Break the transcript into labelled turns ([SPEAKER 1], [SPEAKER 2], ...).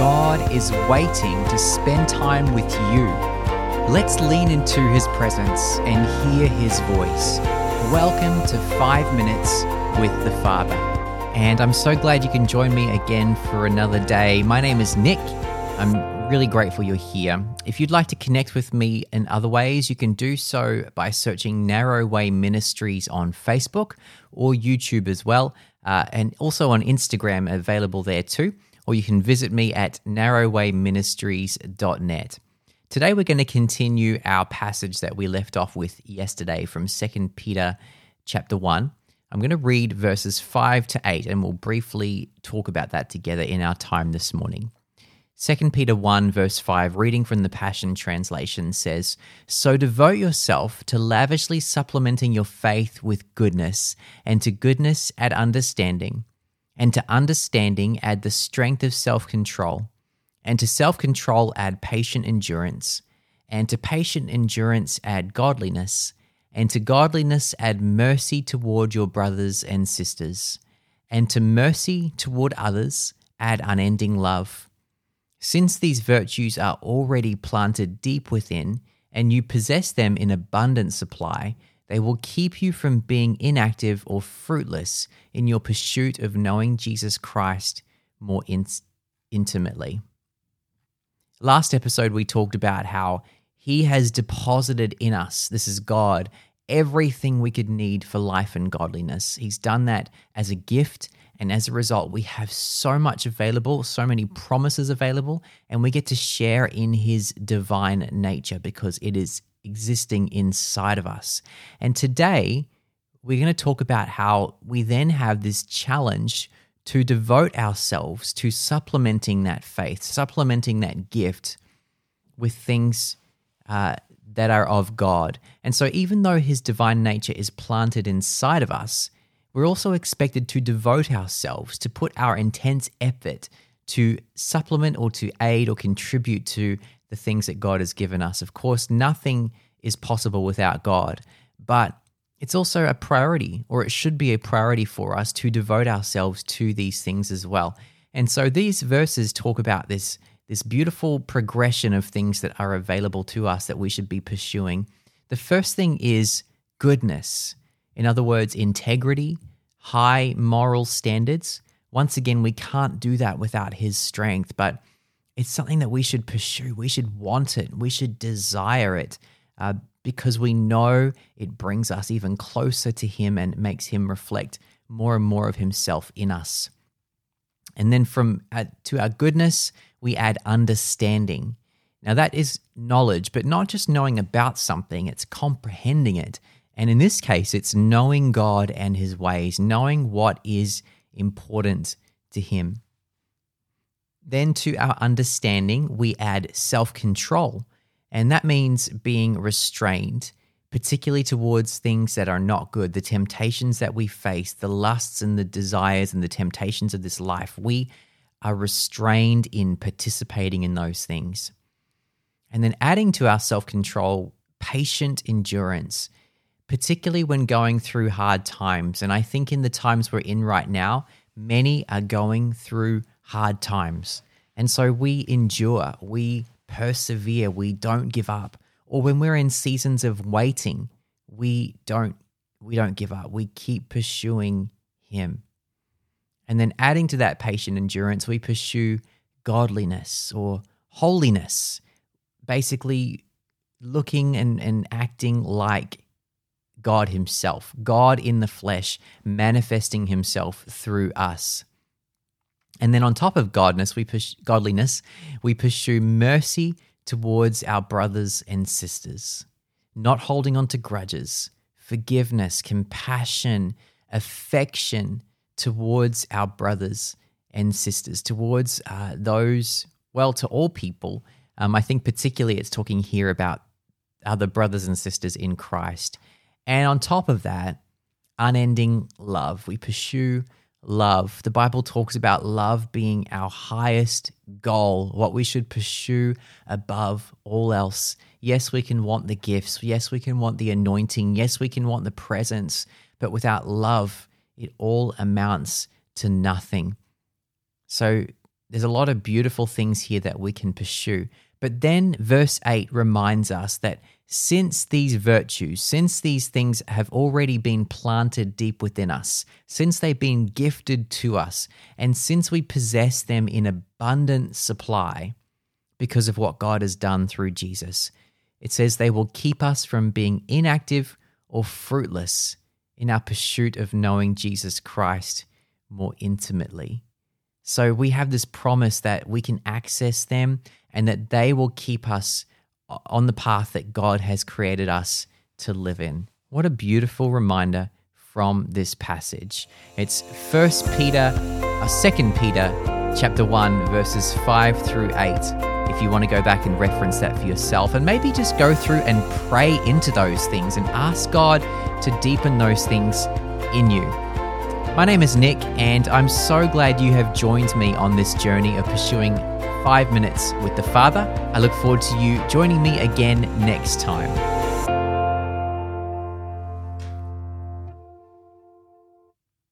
[SPEAKER 1] God is waiting to spend time with you. Let's lean into His presence and hear His voice. Welcome to Five Minutes with the Father. And I'm so glad you can join me again for another day. My name is Nick. I'm really grateful you're here. If you'd like to connect with me in other ways, you can do so by searching Narrow Way Ministries on Facebook or YouTube as well, uh, and also on Instagram, available there too. Or you can visit me at narrowwayministries.net. Today we're going to continue our passage that we left off with yesterday from 2 Peter chapter 1. I'm going to read verses 5 to 8 and we'll briefly talk about that together in our time this morning. 2 Peter 1, verse 5, reading from the Passion Translation, says So devote yourself to lavishly supplementing your faith with goodness, and to goodness at understanding, and to understanding add the strength of self control, and to self control add patient endurance, and to patient endurance add godliness, and to godliness add mercy toward your brothers and sisters, and to mercy toward others add unending love. Since these virtues are already planted deep within, and you possess them in abundant supply, they will keep you from being inactive or fruitless in your pursuit of knowing Jesus Christ more in- intimately. Last episode, we talked about how He has deposited in us, this is God, everything we could need for life and godliness. He's done that as a gift and as a result, we have so much available, so many promises available, and we get to share in his divine nature because it is existing inside of us. And today, we're going to talk about how we then have this challenge to devote ourselves to supplementing that faith, supplementing that gift with things uh, that are of God. And so, even though his divine nature is planted inside of us, we're also expected to devote ourselves, to put our intense effort to supplement or to aid or contribute to the things that God has given us. Of course, nothing is possible without God, but it's also a priority, or it should be a priority for us to devote ourselves to these things as well. And so these verses talk about this, this beautiful progression of things that are available to us that we should be pursuing. The first thing is goodness. In other words, integrity, high moral standards. Once again, we can't do that without His strength, but it's something that we should pursue. We should want it. We should desire it uh, because we know it brings us even closer to Him and makes Him reflect more and more of Himself in us. And then from uh, to our goodness, we add understanding. Now, that is knowledge, but not just knowing about something, it's comprehending it. And in this case, it's knowing God and his ways, knowing what is important to him. Then to our understanding, we add self control. And that means being restrained, particularly towards things that are not good, the temptations that we face, the lusts and the desires and the temptations of this life. We are restrained in participating in those things. And then adding to our self control, patient endurance particularly when going through hard times. And I think in the times we're in right now, many are going through hard times. And so we endure, we persevere, we don't give up. Or when we're in seasons of waiting, we don't we don't give up. We keep pursuing him. And then adding to that patient endurance, we pursue godliness or holiness, basically looking and, and acting like God Himself, God in the flesh, manifesting Himself through us. And then on top of godness, we push, godliness, we pursue mercy towards our brothers and sisters, not holding on to grudges, forgiveness, compassion, affection towards our brothers and sisters, towards uh, those, well, to all people. Um, I think particularly it's talking here about other brothers and sisters in Christ. And on top of that, unending love. We pursue love. The Bible talks about love being our highest goal, what we should pursue above all else. Yes, we can want the gifts. Yes, we can want the anointing. Yes, we can want the presence. But without love, it all amounts to nothing. So there's a lot of beautiful things here that we can pursue. But then verse 8 reminds us that since these virtues, since these things have already been planted deep within us, since they've been gifted to us, and since we possess them in abundant supply because of what God has done through Jesus, it says they will keep us from being inactive or fruitless in our pursuit of knowing Jesus Christ more intimately. So we have this promise that we can access them and that they will keep us on the path that God has created us to live in. What a beautiful reminder from this passage. It's First Peter, uh, Second Peter, chapter one, verses five through eight. If you want to go back and reference that for yourself, and maybe just go through and pray into those things and ask God to deepen those things in you. My name is Nick, and I'm so glad you have joined me on this journey of pursuing five minutes with the Father. I look forward to you joining me again next time.